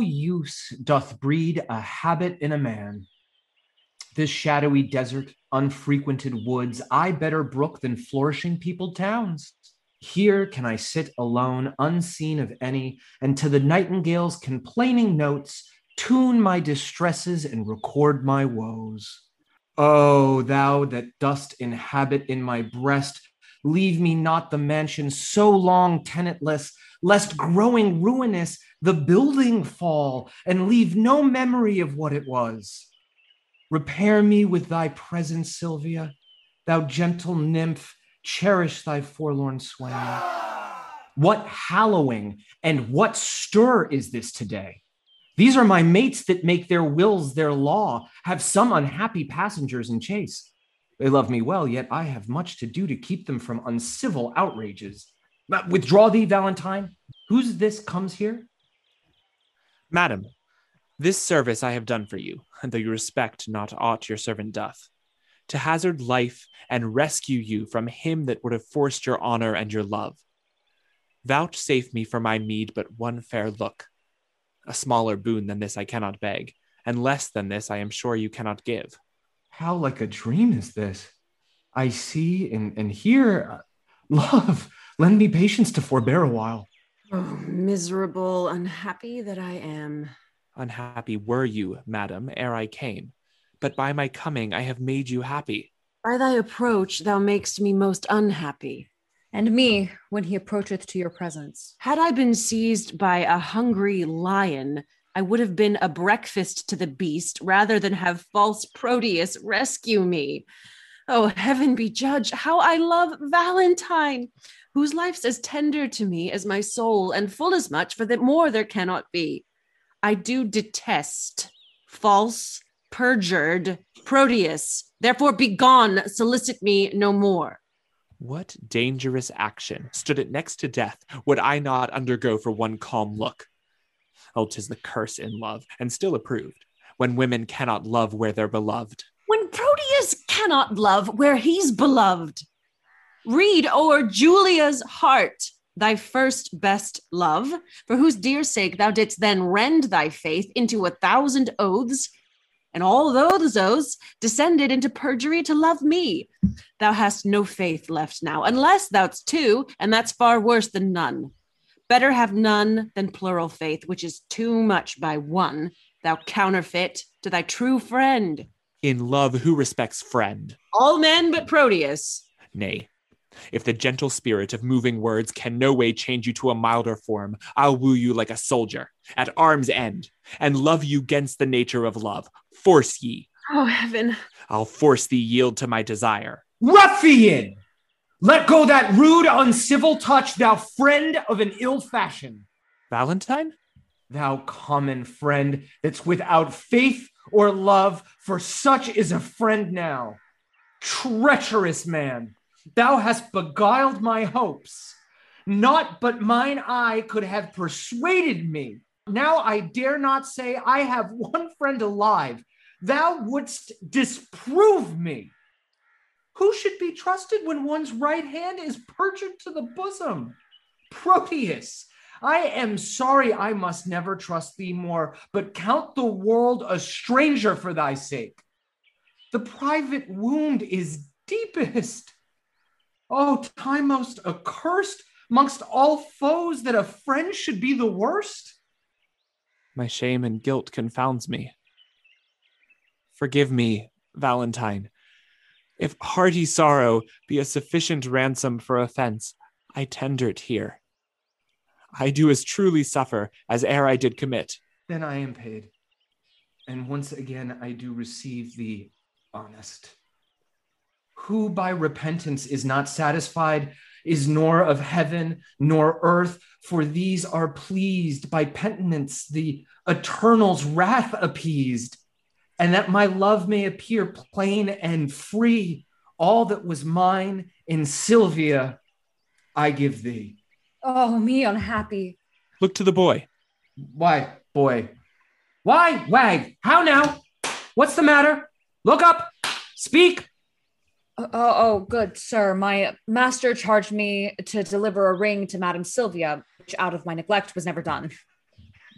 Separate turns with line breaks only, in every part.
Use doth breed a habit in a man? This shadowy desert, unfrequented woods, I better brook than flourishing peopled towns. Here can I sit alone, unseen of any, and to the nightingale's complaining notes tune my distresses and record my woes. O thou that dost inhabit in my breast, leave me not the mansion so long tenantless, lest growing ruinous the building fall and leave no memory of what it was. Repair me with thy presence, Silvia, thou gentle nymph, cherish thy forlorn swain. What hallowing and what stir is this today? These are my mates that make their wills their law, have some unhappy passengers in chase. They love me well, yet I have much to do to keep them from uncivil outrages. But withdraw thee, Valentine. Who's this comes here?
Madam, this service I have done for you, though you respect not aught your servant doth, to hazard life and rescue you from him that would have forced your honor and your love. Vouchsafe me for my meed but one fair look, a smaller boon than this I cannot beg, and less than this I am sure you cannot give.
How like a dream is this? I see and, and hear uh, love. Lend me patience to forbear a while.
Oh, miserable, unhappy that I am.
Unhappy were you, madam, ere I came, but by my coming I have made you happy.
By thy approach, thou makest me most unhappy
and me when he approacheth to your presence.
Had I been seized by a hungry lion, I would have been a breakfast to the beast rather than have false Proteus rescue me. Oh, heaven be judge, how I love Valentine, whose life's as tender to me as my soul, and full as much, for that more there cannot be. I do detest false, perjured Proteus. Therefore, begone, solicit me no more.
What dangerous action, stood it next to death, would I not undergo for one calm look? Oh, tis the curse in love, and still approved, when women cannot love where they're beloved.
When Proteus cannot love where he's beloved. Read o'er Julia's heart, thy first best love, for whose dear sake thou didst then rend thy faith into a thousand oaths, and all those oaths descended into perjury to love me. Thou hast no faith left now, unless thou'st two, and that's far worse than none. Better have none than plural faith, which is too much by one, thou counterfeit to thy true friend.
In love, who respects friend?
All men but Proteus.
Nay, if the gentle spirit of moving words can no way change you to a milder form, I'll woo you like a soldier, at arm's end, and love you gainst the nature of love. Force ye.
Oh, heaven.
I'll force thee yield to my desire.
Ruffian! Let go that rude, uncivil touch, thou friend of an ill fashion.
Valentine?
Thou common friend that's without faith or love, for such is a friend now. Treacherous man, thou hast beguiled my hopes. Not but mine eye could have persuaded me. Now I dare not say I have one friend alive. Thou wouldst disprove me. Who should be trusted when one's right hand is perjured to the bosom? Proteus, I am sorry I must never trust thee more, but count the world a stranger for thy sake. The private wound is deepest. Oh, time most accursed amongst all foes that a friend should be the worst.
My shame and guilt confounds me. Forgive me, Valentine if hearty sorrow be a sufficient ransom for offense, I tender it here. I do as truly suffer as ere I did commit.
Then I am paid. And once again I do receive the honest. Who by repentance is not satisfied is nor of heaven nor earth, for these are pleased by penitence, the eternal's wrath appeased and that my love may appear plain and free. All that was mine in Silvia, I give thee.
Oh, me unhappy.
Look to the boy.
Why, boy? Why, wag? How now? What's the matter? Look up. Speak.
Oh, oh, oh, good sir. My master charged me to deliver a ring to Madame Silvia, which out of my neglect was never done.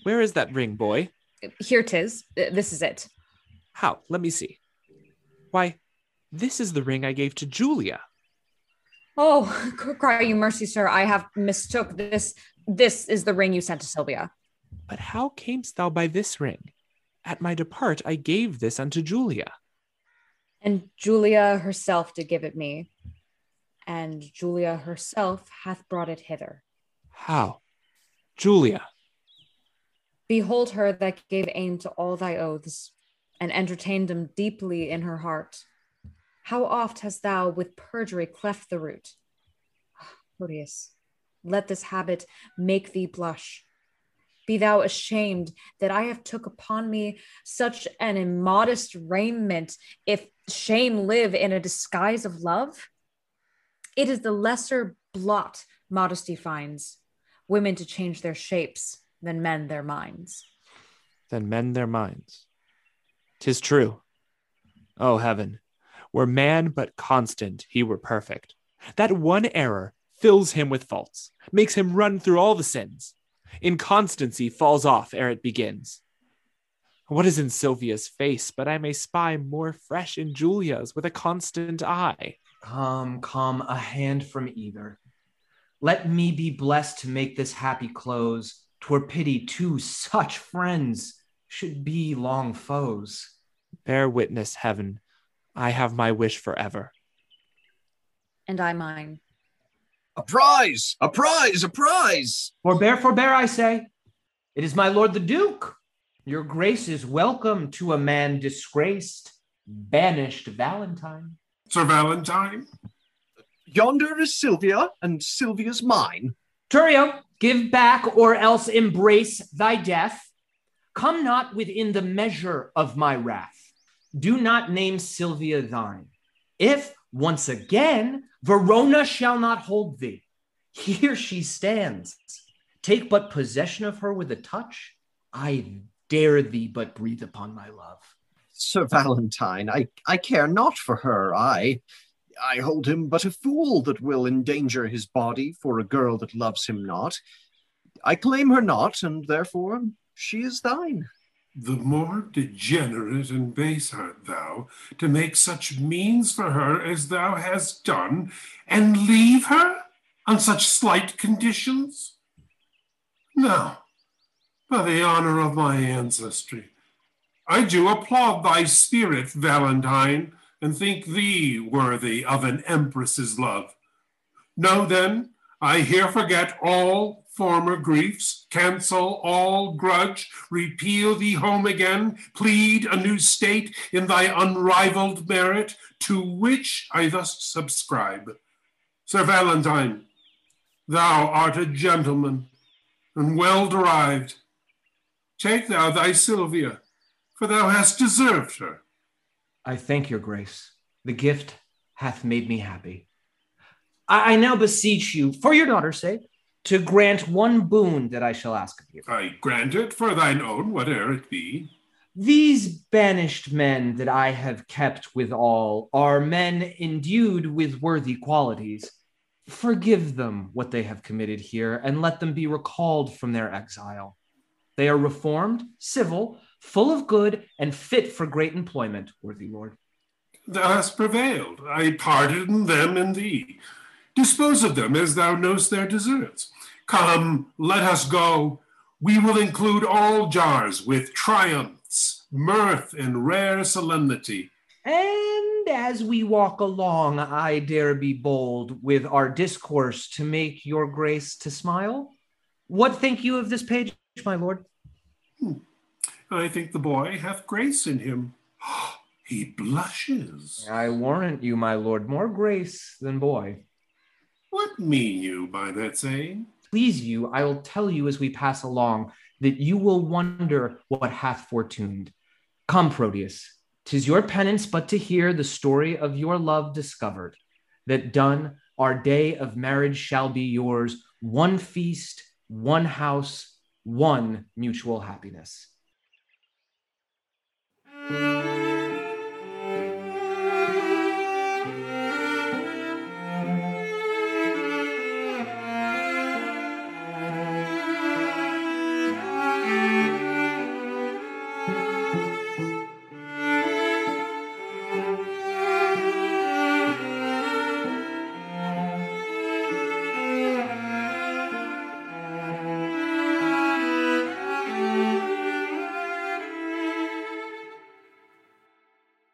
Where is that ring, boy?
Here 'tis. Uh, This is it.
How? Let me see. Why, this is the ring I gave to Julia.
Oh, cry you mercy, sir. I have mistook this. This is the ring you sent to Silvia.
But how camest thou by this ring? At my depart, I gave this unto Julia.
And Julia herself did give it me. And Julia herself hath brought it hither.
How? Julia.
Behold her that gave aim to all thy oaths, and entertained them deeply in her heart. How oft hast thou with perjury cleft the root? Proteus, let this habit make thee blush. Be thou ashamed that I have took upon me such an immodest raiment, if shame live in a disguise of love? It is the lesser blot modesty finds, women to change their shapes than men their minds.
Then mend their minds. Tis true. O heaven, were man but constant, he were perfect. That one error fills him with faults, makes him run through all the sins. Inconstancy falls off ere it begins. What is in Silvia's face, but I may spy more fresh in Julia's with a constant eye?
Come, come, a hand from either. Let me be blessed to make this happy close. Twere pity two such friends should be long foes.
Bear witness, heaven, I have my wish forever.
And I mine.
A prize! A prize! A prize!
Forbear, forbear, I say. It is my lord the Duke. Your grace is welcome to a man disgraced, banished Valentine.
Sir Valentine?
Yonder is Silvia, and Silvia's mine.
Thurio, give back or else embrace thy death. Come not within the measure of my wrath. Do not name Silvia thine. If once again Verona shall not hold thee, here she stands. Take but possession of her with a touch. I dare thee but breathe upon my love.
Sir Valentine, I, I care not for her, I. I hold him but a fool that will endanger his body for a girl that loves him not. I claim her not, and therefore she is thine.
The more degenerate and base art thou to make such means for her as thou hast done, and leave her on such slight conditions? Now, by the honor of my ancestry, I do applaud thy spirit, Valentine, and think thee worthy of an empress's love. Know then, I here forget all former griefs, cancel all grudge, repeal thee home again, plead a new state in thy unrivaled merit, to which I thus subscribe. Sir Valentine, thou art a gentleman and well derived. Take thou thy Silvia, for thou hast deserved her.
I thank your grace. The gift hath made me happy. I, I now beseech you, for your daughter's sake, to grant one boon that I shall ask of you.
I grant it for thine own, whate'er it be.
These banished men that I have kept withal are men endued with worthy qualities. Forgive them what they have committed here, and let them be recalled from their exile. They are reformed, civil, full of good, and fit for great employment, worthy lord.
Thou hast prevailed. I pardon them and thee. Dispose of them as thou knowst their deserts. Come, let us go. We will include all jars with triumphs, mirth, and rare solemnity.
And as we walk along, I dare be bold with our discourse to make your grace to smile. What think you of this page, my lord? Hmm.
I think the boy hath grace in him. he blushes.
I warrant you, my lord, more grace than boy.
What mean you by that saying?
Please you, I will tell you as we pass along, that you will wonder what hath fortuned. Come, Proteus, tis your penance but to hear the story of your love discovered. That done, our day of marriage shall be yours, one feast, one house, one mutual happiness.